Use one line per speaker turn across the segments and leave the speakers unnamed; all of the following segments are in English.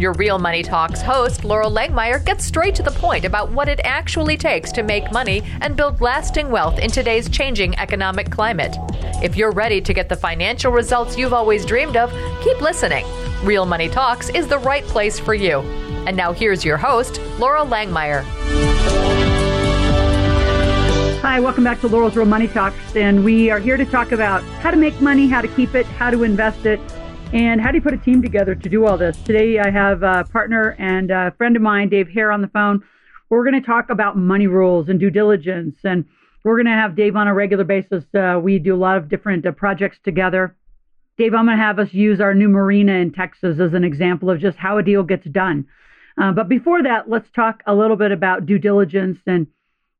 Your Real Money Talks host, Loral Langemeier, gets straight to the point about what it actually takes to make money and build lasting wealth in today's changing economic climate. If you're ready to get the financial results you've always dreamed of, keep listening. Real Money Talks is the right place for you. And now here's your host, Loral Langemeier.
Hi, welcome back to Loral's Real Money Talks, and we are here to talk about how to make money, how to keep it, how to invest it, and how do you put a team together to do all this. Today, I have a partner and a friend of mine, Dave Hare, on the phone. We're going to talk about money rules and due diligence, and we're going to have Dave on a regular basis. Uh, we do a lot of different uh, projects together. Dave, I'm going to have us use our new marina in Texas as an example of just how a deal gets done. Uh, but before that, let's talk a little bit about due diligence and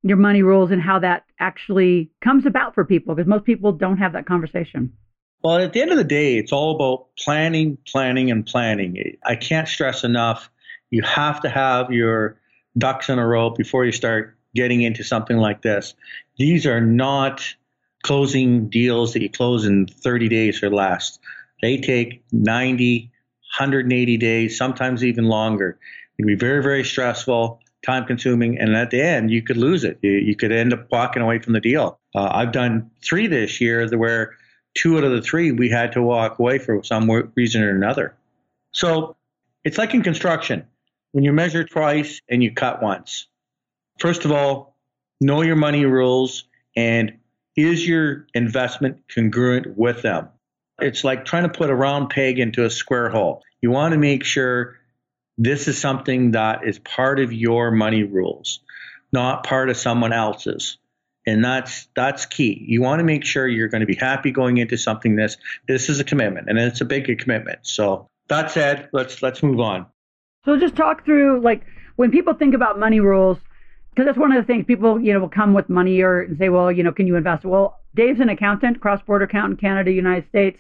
your money rules and how that actually comes about for people because most people don't have that conversation.
Well, at the end of the day, it's all about planning, planning, and planning. I can't stress enough. You have to have your ducks in a row before you start getting into something like this. These are not closing deals that you close in 30 days or less. They take 90, 180 days, sometimes even longer. It can be very, very stressful time consuming, and at the end, you could lose it. You, you could end up walking away from the deal. Uh, I've done three this year where two out of the three we had to walk away for some reason or another. So it's like in construction when you measure twice and you cut once. First of all, know your money rules and is your investment congruent with them? It's like trying to put a round peg into a square hole. You want to make sure this is something that is part of your money rules, not part of someone else's. And that's that's key. You want to make sure you're going to be happy going into something this this is a commitment and it's a big commitment. So that said, let's let's move on.
So just talk through like when people think about money rules, because that's one of the things people, you know, will come with money or and say, well, you know, can you invest? Well, Dave's an accountant, cross-border accountant, Canada, United States.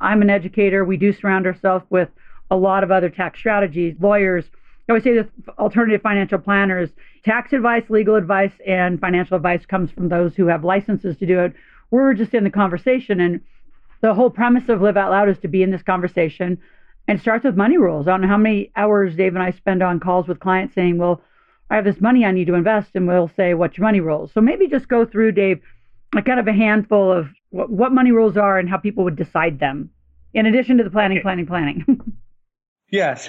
I'm an educator. We do surround ourselves with a lot of other tax strategies. Lawyers, I would say the alternative financial planners, tax advice, legal advice, and financial advice comes from those who have licenses to do it. We're just in the conversation, and the whole premise of Live Out Loud is to be in this conversation and starts with money rules. I don't know how many hours Dave and I spend on calls with clients saying, Well, I have this money I need to invest, and we'll say, What's your money rules? So maybe just go through, Dave, a kind of a handful of what, what money rules are and how people would decide them, in addition to the planning, planning, planning.
Yes.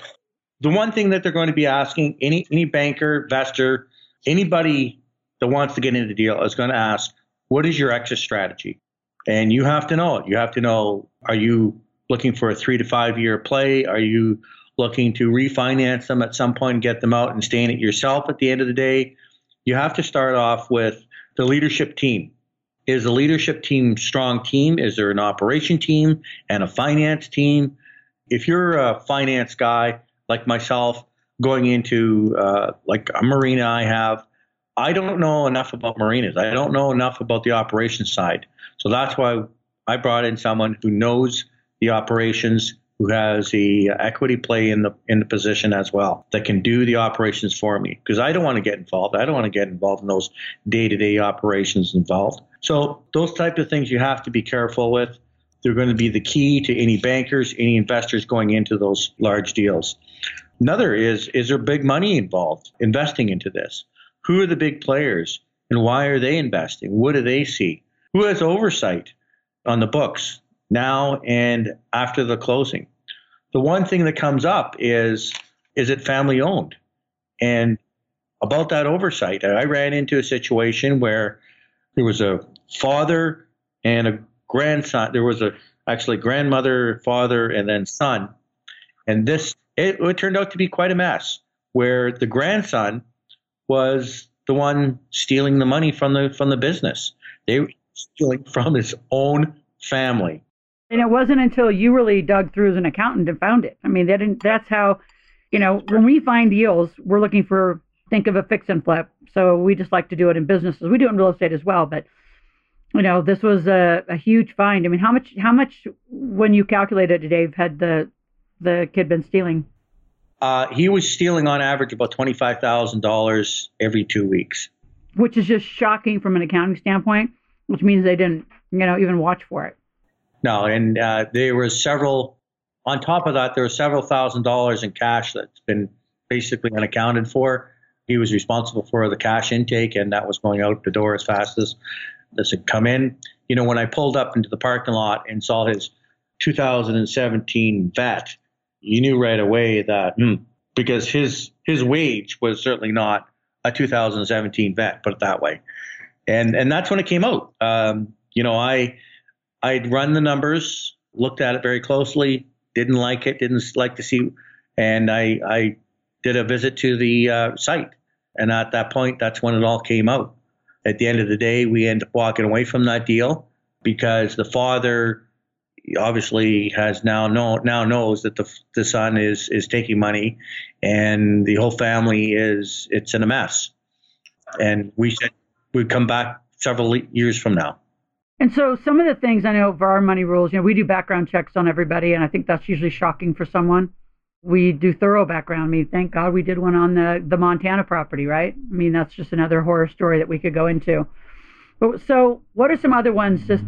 The one thing that they're going to be asking any any banker, investor, anybody that wants to get into the deal is going to ask, what is your exit strategy? And you have to know it. You have to know, are you looking for a three to five year play? Are you looking to refinance them at some point get them out and stay in it yourself at the end of the day? You have to start off with the leadership team. Is the leadership team strong team? Is there an operation team and a finance team? if you're a finance guy like myself going into uh, like a marina I have, I don't know enough about marinas. I don't know enough about the operations side. So that's why I brought in someone who knows the operations, who has the equity play in the in the position as well, that can do the operations for me. Because I don't want to get involved. I don't want to get involved in those day to day operations involved. So those type of things you have to be careful with. They're going to be the key to any bankers, any investors going into those large deals. Another is is there big money involved investing into this? Who are the big players and why are they investing? What do they see? Who has oversight on the books now and after the closing? The one thing that comes up is is it family owned? And about that oversight, I ran into a situation where there was a father and a grandson. There was a actually grandmother, father, and then son. And this it, it turned out to be quite a mess, where the grandson was the one stealing the money from the from the business. They were stealing from his own family.
And it wasn't until you really dug through as an accountant and found it. I mean, that that's how, you know, when we find deals, we're looking for think of a fix and flip. So we just like to do it in businesses. We do it in real estate as well, but you know, this was a, a huge find. I mean, how much, how much, when you calculated it, Dave, had the, the kid been stealing?
Uh, he was stealing on average about $25,000 every two weeks.
Which is just shocking from an accounting standpoint, which means they didn't, you know, even watch for it.
No, and uh, there were several, on top of that, there were several thousand dollars in cash that's been basically unaccounted for. He was responsible for the cash intake, and that was going out the door as fast as this had come in. You know, when I pulled up into the parking lot and saw his 2017 vet, you knew right away that hmm, because his his wage was certainly not a 2017 vet, put it that way, and and that's when it came out. Um, you know, I I'd run the numbers, looked at it very closely, didn't like it, didn't like to see, and I I did a visit to the uh, site, and at that point, that's when it all came out. At the end of the day, we end up walking away from that deal because the father obviously has now know now knows that the the son is is taking money, and the whole family is it's in a mess. And we said we'd come back several years from now.
And so some of the things I know for our money rules, you know, we do background checks on everybody, and I think that's usually shocking for someone. We do thorough background. I mean, thank God we did one on the the Montana property, right? I mean, that's just another horror story that we could go into. But so, what are some other ones? Just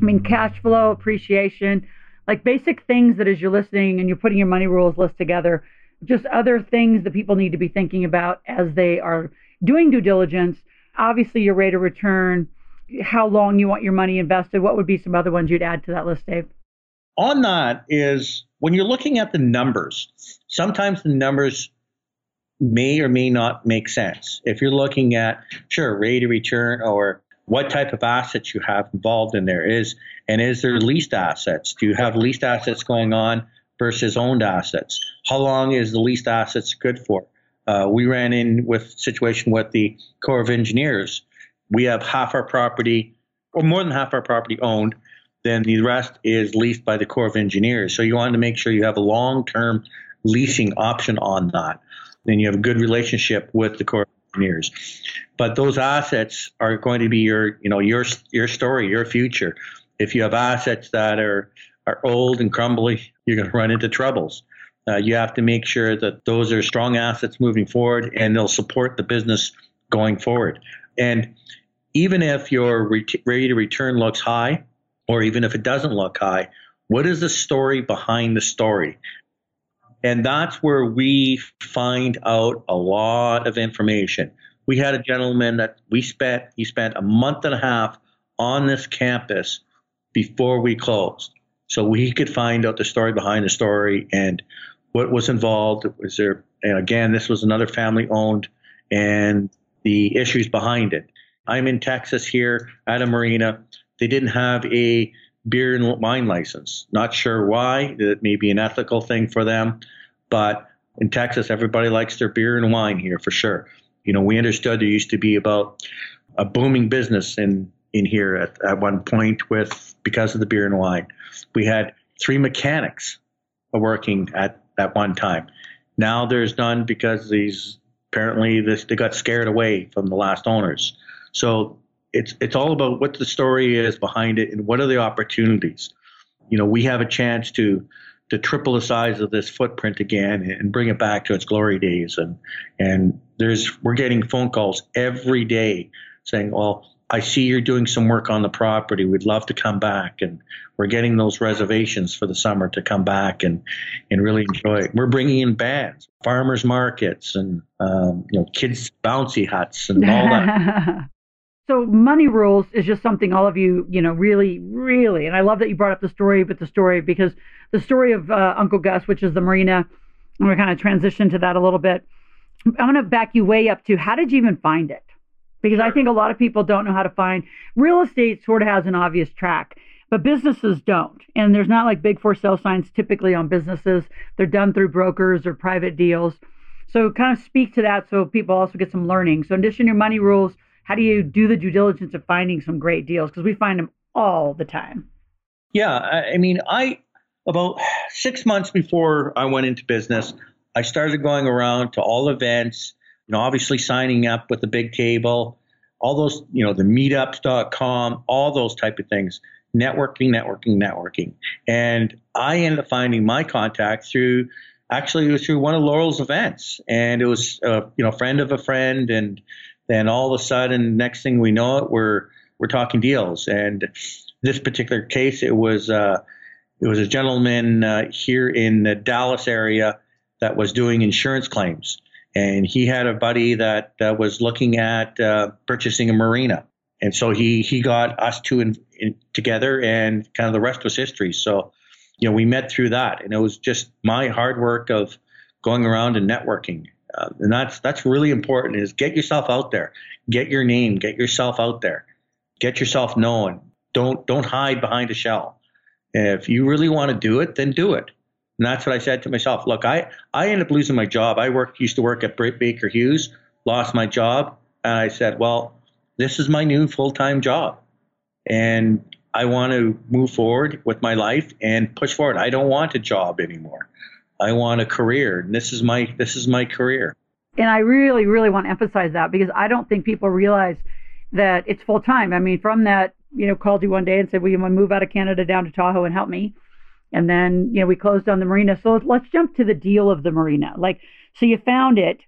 I mean, cash flow, appreciation, like basic things that as you're listening and you're putting your money rules list together, just other things that people need to be thinking about as they are doing due diligence. Obviously, your rate of return, how long you want your money invested. What would be some other ones you'd add to that list, Dave?
On that is when you're looking at the numbers, sometimes the numbers may or may not make sense. If you're looking at, sure, rate of return or what type of assets you have involved in there is, and is there leased assets? Do you have leased assets going on versus owned assets? How long is the leased assets good for? Uh, we ran in with situation with the Corps of Engineers. We have half our property, or more than half our property owned. Then the rest is leased by the Corps of Engineers. So you want to make sure you have a long-term leasing option on that. Then you have a good relationship with the Corps years. But those assets are going to be your, you know, your your story, your future. If you have assets that are are old and crumbly, you're going to run into troubles. Uh, you have to make sure that those are strong assets moving forward and they'll support the business going forward. And even if your rate of return looks high, or even if it doesn't look high, what is the story behind the story? And that's where we find out a lot of information. We had a gentleman that we spent, he spent a month and a half on this campus before we closed. So we could find out the story behind the story and what was involved. Was there, and again, this was another family owned and the issues behind it. I'm in Texas here at a marina. They didn't have a beer and wine license. Not sure why. It may be an ethical thing for them, but in Texas, everybody likes their beer and wine here for sure. You know, we understood there used to be about a booming business in in here at, at one point with because of the beer and wine. We had three mechanics working at at one time. Now there's none because these apparently this they got scared away from the last owners. So it's it's all about what the story is behind it and what are the opportunities. You know, we have a chance to to triple the size of this footprint again and bring it back to its glory days. And and there's we're getting phone calls every day saying, "Well, I see you're doing some work on the property. We'd love to come back." And we're getting those reservations for the summer to come back and and really enjoy it. We're bringing in bands, farmers markets, and um, you know, kids bouncy huts and all that.
So money rules is just something all of you, you know, really, really, and I love that you brought up the story, but the story because the story of uh, Uncle Gus, which is the marina, and we're kind of transition to that a little bit. I'm going to back you way up to how did you even find it? Because I think a lot of people don't know how to find real estate. Sort of has an obvious track, but businesses don't, and there's not like big for sale signs typically on businesses. They're done through brokers or private deals. So kind of speak to that so people also get some learning. So in addition to your money rules how do you do the due diligence of finding some great deals? Because we find them all the time.
Yeah, I, I mean, I about six months before I went into business, I started going around to all events. You know, obviously signing up with the big table, all those, you know, the meetups.com, all those type of things. Networking, networking, networking. And I ended up finding my contact through actually it was through one of Loral's events. And it was a you know, friend of a friend and then all of a sudden next thing we know it we're we're talking deals. And this particular case it was uh it was a gentleman uh, here in the Dallas area that was doing insurance claims and he had a buddy that uh, was looking at uh, purchasing a marina, and so he he got us two in, in, together, and kind of the rest was history. So, you know, we met through that, and it was just my hard work of going around and networking, uh, and that's that's really important. Is get yourself out there, get your name, get yourself out there, get yourself known. Don't don't hide behind a shell. If you really want to do it, then do it. And that's what I said to myself. Look, I, I ended up losing my job. I worked, used to work at Baker Hughes, lost my job. And I said, well, this is my new full time job. And I want to move forward with my life and push forward. I don't want a job anymore. I want a career. And this is my, this is my career.
And I really, really want to emphasize that because I don't think people realize that it's full time. I mean, from that, you know, called you one day and said, well, you want to move out of Canada down to Tahoe and help me? And then, you know, we closed on the marina. So let's jump to the deal of the marina. Like, so you found it.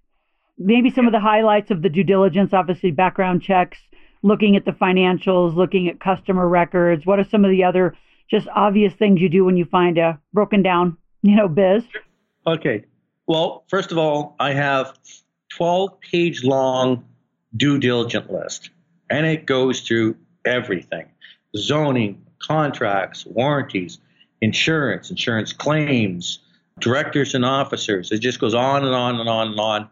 Maybe some of the highlights of the due diligence, obviously background checks, looking at the financials, looking at customer records. What are some of the other just obvious things you do when you find a broken down, you know, biz?
Okay. Well, first of all, I have 12 page long due diligence list and it goes through everything zoning, contracts, warranties, insurance, insurance claims, directors and officers. It just goes on and on and on and on.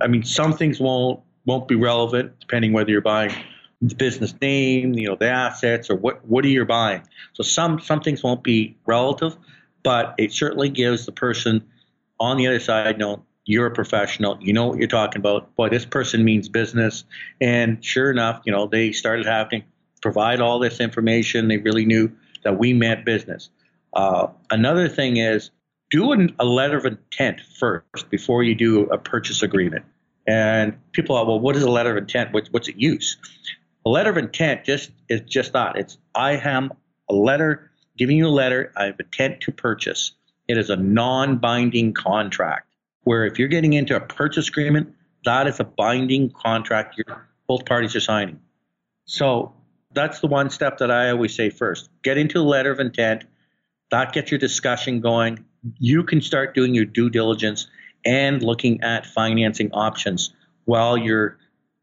I mean, some things won't won't be relevant depending whether you're buying the business name, you know, the assets, or what what are you buying. So some some things won't be relative, but it certainly gives the person on the other side know you're a professional, you know what you're talking about. Boy, this person means business, and sure enough, you know, they started having provide all this information. They really knew that we meant business. Uh, another thing is do a letter of intent first before you do a purchase agreement. And people are, well, what is a letter of intent? What, what's it use? A letter of intent just is just that. It's I am a letter giving you a letter of intent to purchase. It is a non-binding contract. Where if you're getting into a purchase agreement, that is a binding contract both parties are signing. So that's the one step that I always say first. Get into a letter of intent that gets your discussion going. You can start doing your due diligence and looking at financing options while you're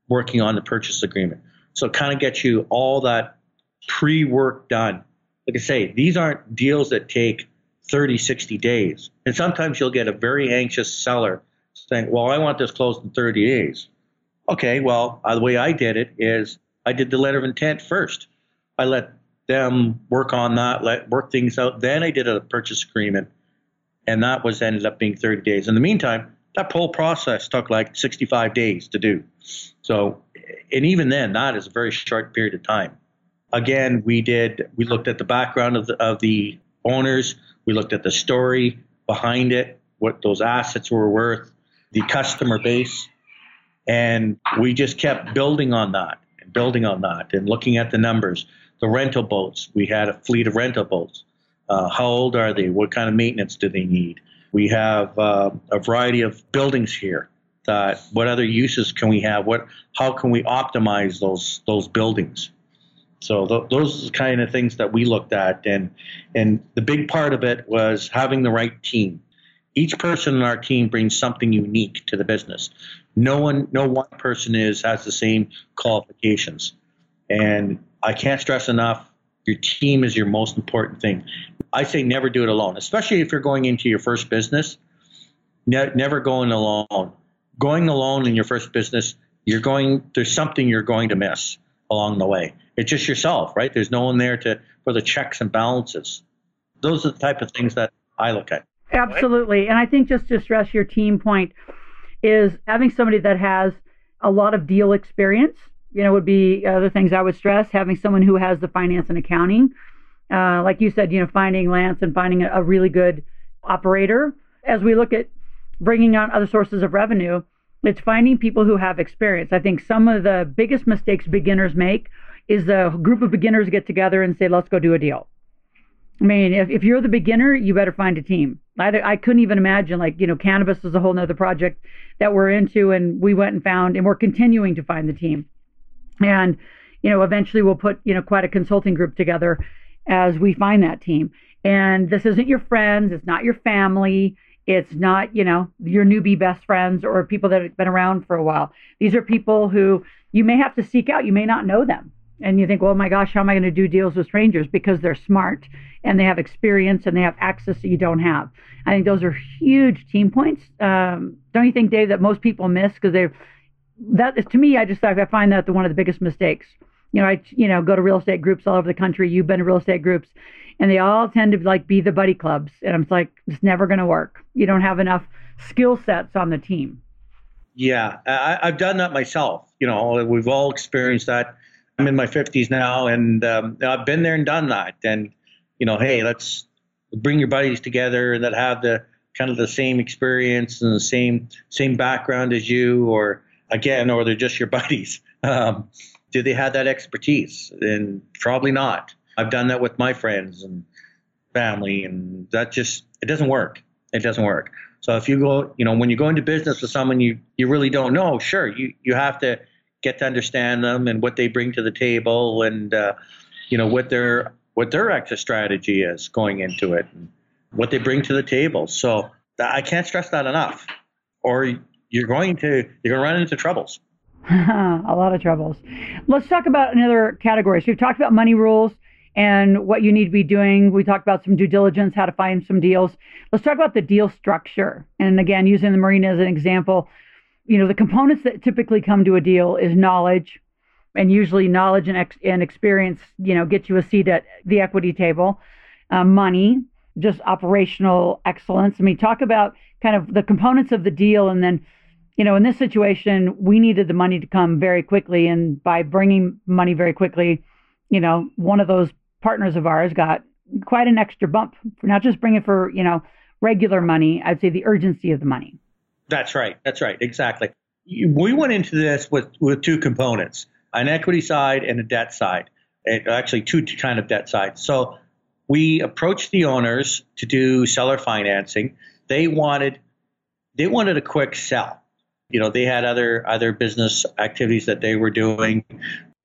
working on the purchase agreement. So it kind of gets you all that pre work done. Like I say, these aren't deals that take 30, 60 days. And sometimes you'll get a very anxious seller saying, Well, I want this closed in 30 days. Okay, well, uh, the way I did it is I did the letter of intent first. I let them work on that, let work things out. Then I did a purchase agreement, and that was ended up being 30 days. In the meantime, that whole process took like 65 days to do. So, and even then, that is a very short period of time. Again, we did we looked at the background of the of the owners. We looked at the story behind it, what those assets were worth, the customer base, and we just kept building on that and building on that and looking at the numbers the rental boats. We had a fleet of rental boats. Uh, how old are they? What kind of maintenance do they need? We have uh, a variety of buildings here. That what other uses can we have? What how can we optimize those those buildings? So th- those are kind of things that we looked at, and and the big part of it was having the right team. Each person in our team brings something unique to the business. No one, no one person is has the same qualifications, and I can't stress enough your team is your most important thing. I say never do it alone, especially if you're going into your first business. Ne- never going alone. Going alone in your first business, you're going there's something you're going to miss along the way. It's just yourself, right? There's no one there to for the checks and balances. Those are the type of things that I look at.
Absolutely. And I think just to stress your team point is having somebody that has a lot of deal experience you know, would be other things I would stress. Having someone who has the finance and accounting, uh, like you said, you know, finding Lance and finding a, a really good operator. As we look at bringing on other sources of revenue, It's finding people who have experience. I think some of the biggest mistakes beginners make is a group of beginners get together and say, let's go do a deal. I mean, if, if you're the beginner, you better find a team. I, I couldn't even imagine, like, you know, cannabis is a whole nother project that we're into, and we went and found, and we're continuing to find the team. And, you know, eventually we'll put, you know, quite a consulting group together as we find that team. And this isn't your friends, it's not your family, it's not, you know, your newbie best friends or people that have been around for a while. These are people who you may have to seek out, you may not know them. And you think, well, my gosh, how am I going to do deals with strangers? Because they're smart and they have experience and they have access that you don't have. I think those are huge team points. Um, don't you think, Dave, that most people miss because they're that is to me, I just I find that the, one of the biggest mistakes. You know, I you know go to real estate groups all over the country. You've been to real estate groups, and they all tend to like be the buddy clubs, and I'm like, it's never going to work. You don't have enough skill sets on the team.
Yeah, I, I've done that myself. You know, we've all experienced that. I'm in my 50s now, and um, I've been there and done that. And you know, hey, let's bring your buddies together that have the kind of the same experience and the same same background as you, or again, or they're just your buddies. Um, do they have that expertise? And probably not. I've done that with my friends and family, and that just it doesn't work. It doesn't work. So if you go, you know, when you go into business with someone you you really don't know, sure, you you have to get to understand them and what they bring to the table, and uh, you know what their what their exit strategy is going into it, and what they bring to the table. So I can't stress that enough. Or you're going to you're going to run into troubles.
a lot of troubles. Let's talk about another category. So we've talked about money rules and what you need to be doing. We talked about some due diligence, how to find some deals. Let's talk about the deal structure. And again, using the marina as an example, you know, the components that typically come to a deal is knowledge, and usually knowledge and, ex- and experience, you know, get you a seat at the equity table. Uh, money, just operational excellence. I mean, talk about kind of the components of the deal and then you know, in this situation, we needed the money to come very quickly. And by bringing money very quickly, you know, one of those partners of ours got quite an extra bump not just bringing for, you know, regular money, I'd say the urgency of the money.
That's right. That's right. Exactly. We went into this with, with two components an equity side and a debt side, actually, two kind of debt sides. So we approached the owners to do seller financing. They wanted they wanted a quick sell you know they had other other business activities that they were doing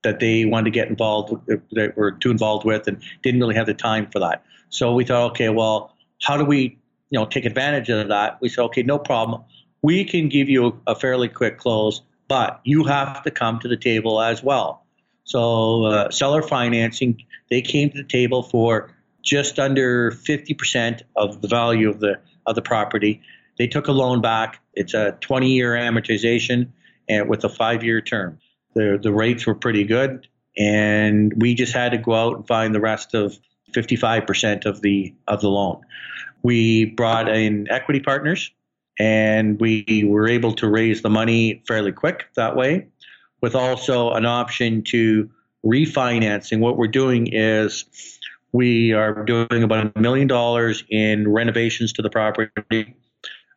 that they wanted to get involved that were too involved with and didn't really have the time for that. So we thought okay well how do we you know take advantage of that? We said okay no problem. We can give you a fairly quick close but you have to come to the table as well. So uh, seller financing they came to the table for just under 50% of the value of the of the property they took a loan back. It's a 20 year amortization and with a five year term. The, the rates were pretty good. And we just had to go out and find the rest of 55% of the, of the loan. We brought in equity partners and we were able to raise the money fairly quick that way with also an option to refinancing. What we're doing is we are doing about a million dollars in renovations to the property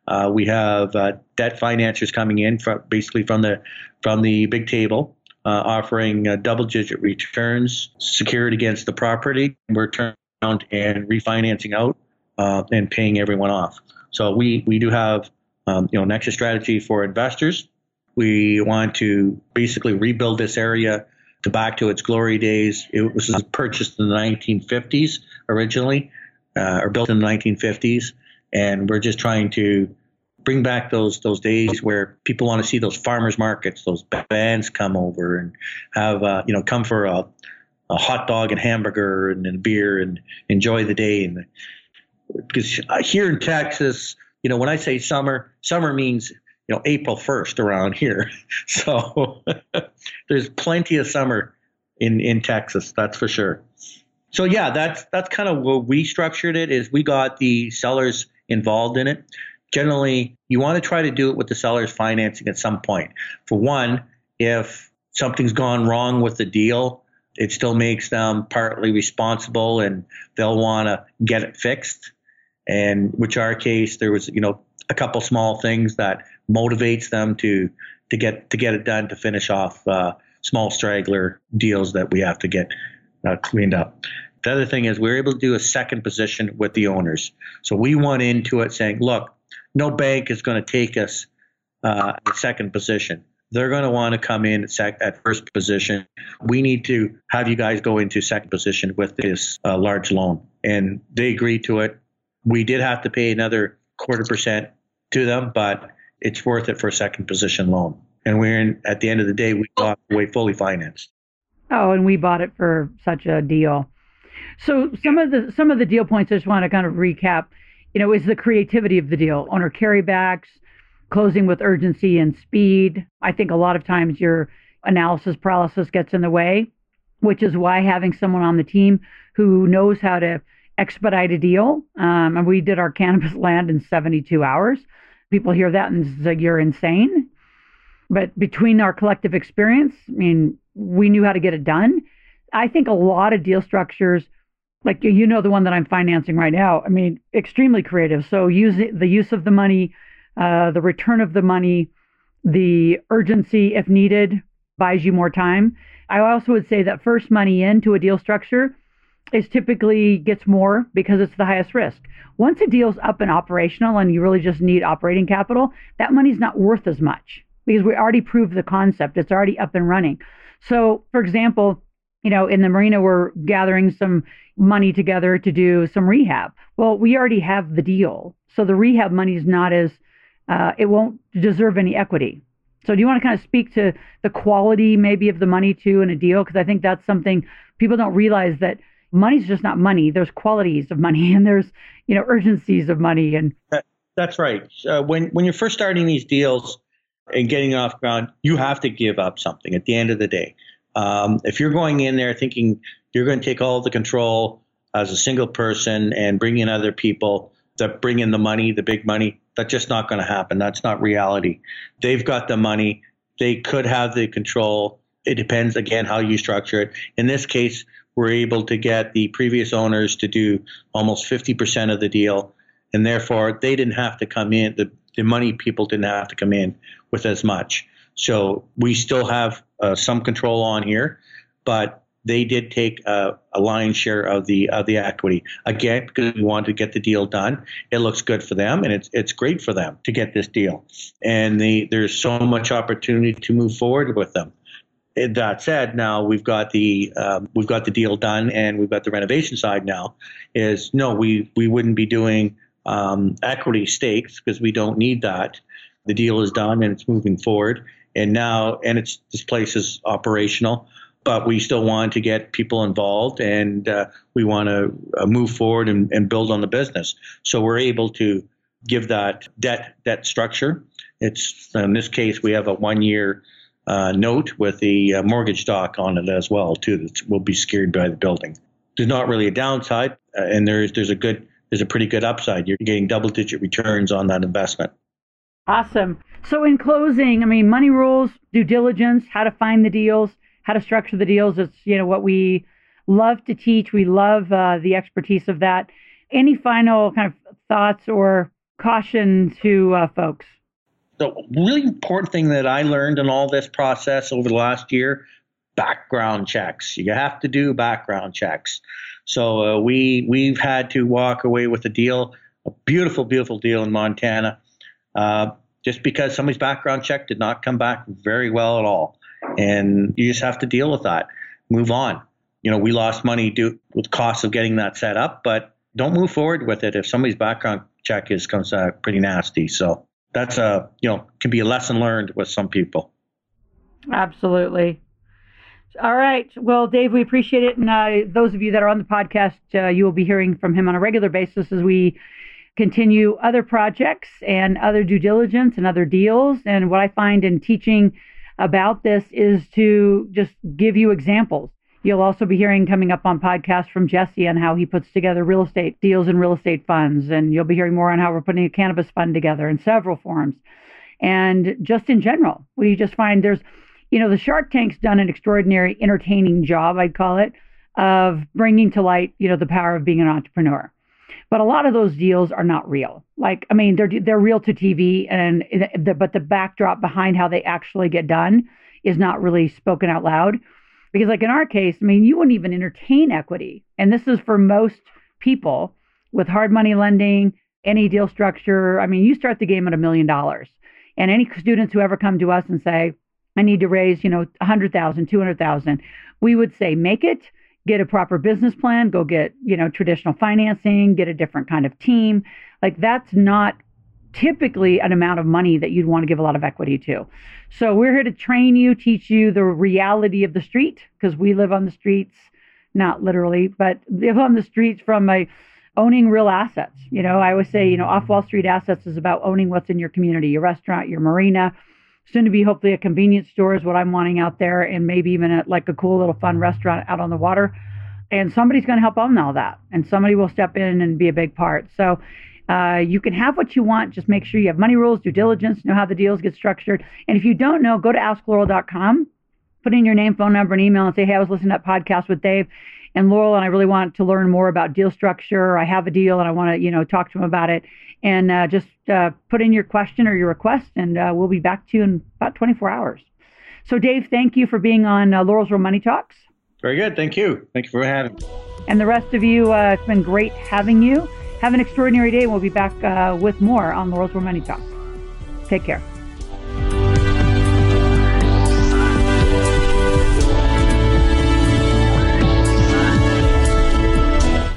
uh, we have uh, debt financiers coming in from basically from the from the big table, uh, offering uh, double-digit returns secured against the property. We're turning around and refinancing out uh, and paying everyone off. So we we do have um, you know an exit strategy for investors. We want to basically rebuild this area to back to its glory days. It was purchased in the 1950s originally, uh, or built in the 1950s, and we're just trying to bring back those those days where people want to see those farmers markets, those bands come over and have uh, you know come for a, a hot dog and hamburger and, and beer and enjoy the day. And because here in Texas, you know, when I say summer, summer means you know April first around here. So there's plenty of summer in in Texas, that's for sure. So yeah, that's that's kind of what we structured it. Is we got the sellers involved in it generally you want to try to do it with the seller's financing at some point. For one, if something's gone wrong with the deal, it still makes them partly responsible and they'll want to get it fixed. And which our case, there was, you know, a couple small things that motivates them to to get to get it done to finish off uh, small straggler deals that we have to get uh, cleaned up. The other thing is we were able to do a second position with the owners. So we went into it saying, look, no bank is going to take us uh, second position. They're going to want to come in at, sec- at, first position. We need to have you guys go into second position with this uh, large loan. And they agreed to it. We did have to pay another quarter percent to them, but it's worth it for a second position loan. And we're in, at the end of the day, we got away fully financed.
Oh, and we bought it for such a deal. So some of the some of the deal points I just want to kind of recap. You know, is the creativity of the deal, owner carrybacks, closing with urgency and speed. I think a lot of times your analysis paralysis gets in the way, which is why having someone on the team who knows how to expedite a deal. Um, and we did our cannabis land in 72 hours. People hear that and say, you're insane. But between our collective experience, I mean, we knew how to get it done. I think a lot of deal structures, like you know, the one that I'm financing right now, I mean, extremely creative. So use the use of the money, uh, the return of the money, the urgency if needed buys you more time. I also would say that first money into a deal structure is typically gets more because it's the highest risk. Once a deal's up and operational and you really just need operating capital, that money's not worth as much because we already proved the concept. It's already up and running. So, for example, you know, in the marina, we're gathering some money together to do some rehab. Well, we already have the deal. So the rehab money is not as, uh, it won't deserve any equity. So do you want to kind of speak to the quality maybe of the money too in a deal? Because I think that's something people don't realize that money's just not money. There's qualities of money and there's, you know, urgencies of money. And
that's right. Uh, when, when you're first starting these deals, and getting off ground, you have to give up something at the end of the day. Um, if you're going in there thinking you're going to take all the control as a single person and bring in other people that bring in the money, the big money, that's just not going to happen. That's not reality. They've got the money. They could have the control. It depends again how you structure it. In this case, we're able to get the previous owners to do almost 50% of the deal, and therefore they didn't have to come in. The the money people didn't have to come in with as much. So we still have uh, some control on here, but they did take a, a lion's share of the of the equity again because we wanted to get the deal done. It looks good for them, and it's it's great for them to get this deal. And the, there's so much opportunity to move forward with them. That said, now we've got the um, we've got the deal done, and we've got the renovation side now. Is no, we we wouldn't be doing um, equity stakes because we don't need that. The deal is done and it's moving forward. And now, and it's this place is operational, but we still want to get people involved and uh, we want to uh, move forward and, and build on the business. So we're able to give that debt debt structure. It's in this case we have a one year uh, note with the uh, mortgage doc on it as well too that will be secured by the building. There's not really a downside, uh, and there's there's a good there's a pretty good upside. You're getting double digit returns on that investment.
Awesome. So, in closing, I mean, money rules, due diligence, how to find the deals, how to structure the deals. It's you know what we love to teach. We love uh, the expertise of that. Any final kind of thoughts or caution to uh, folks?
The really important thing that I learned in all this process over the last year background checks. You have to do background checks. So uh, we we've had to walk away with a deal, a beautiful, beautiful deal in Montana, uh, just because somebody's background check did not come back very well at all, and you just have to deal with that. Move on. You know, we lost money due with costs of getting that set up, but don't move forward with it if somebody's background check is comes out pretty nasty. So that's a you know can be a lesson learned with some people.
Absolutely. All right. Well, Dave, we appreciate it. And uh, those of you that are on the podcast, uh, you will be hearing from him on a regular basis as we continue other projects and other due diligence and other deals. And what I find in teaching about this is to just give you examples. You'll also be hearing coming up on podcasts from Jesse on how he puts together real estate deals and real estate funds. And you'll be hearing more on how we're putting a cannabis fund together in several forms. And just in general, we just find there's you know, the Shark Tank's done an extraordinary, entertaining job, I'd call it, of bringing to light, you know, the power of being an entrepreneur. But a lot of those deals are not real. Like, I mean, they're they're real to TV, and the, but the backdrop behind how they actually get done is not really spoken out loud. Because, like in our case, I mean, you wouldn't even entertain equity, and this is for most people with hard money lending, any deal structure. I mean, you start the game at a million dollars, and any students who ever come to us and say, "I need to raise, you know, a hundred thousand, two hundred thousand, we would say, make it get a proper business plan, go get, you know, traditional financing, get a different kind of team. Like that's not typically an amount of money that you'd want to give a lot of equity to. So we're here to train you, teach you the reality of the street because we live on the streets, not literally, but live on the streets from a owning real assets. You know, I always say, you know, off Wall Street assets is about owning what's in your community, your restaurant, your marina, soon to be hopefully a convenience store is what I'm wanting out there, and maybe even a, like a cool little fun restaurant out on the water. And somebody's going to help own all that, and somebody will step in and be a big part. So uh, you can have what you want. Just make sure you have money rules, due diligence, know how the deals get structured. And if you don't know, go to askloral.com, put in your name, phone number, and email, and say, "Hey, I was listening to that podcast with Dave." And Loral and I really want to learn more about deal structure. I have a deal and I want to, you know, talk to him about it. And uh, just uh, put in your question or your request, and uh, we'll be back to you in about 24 hours. So, Dave, thank you for being on uh, Loral's Real Money Talks.
Very good. Thank you. Thank you for having me.
And the rest of you, uh, it's been great having you. Have an extraordinary day. And we'll be back uh, with more on Loral's Real Money Talks. Take care.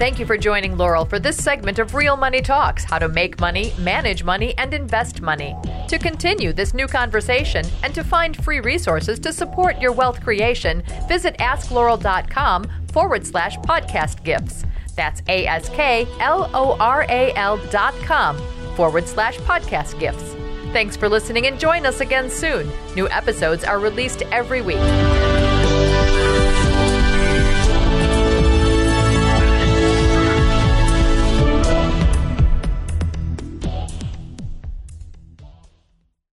Thank you for joining Loral for this segment of Real Money Talks how to make money, manage money, and invest money. To continue this new conversation and to find free resources to support your wealth creation, visit askloral.com forward slash podcast gifts. That's A S K L O R A L dot com forward slash podcast gifts. Thanks for listening and join us again soon. New episodes are released every week.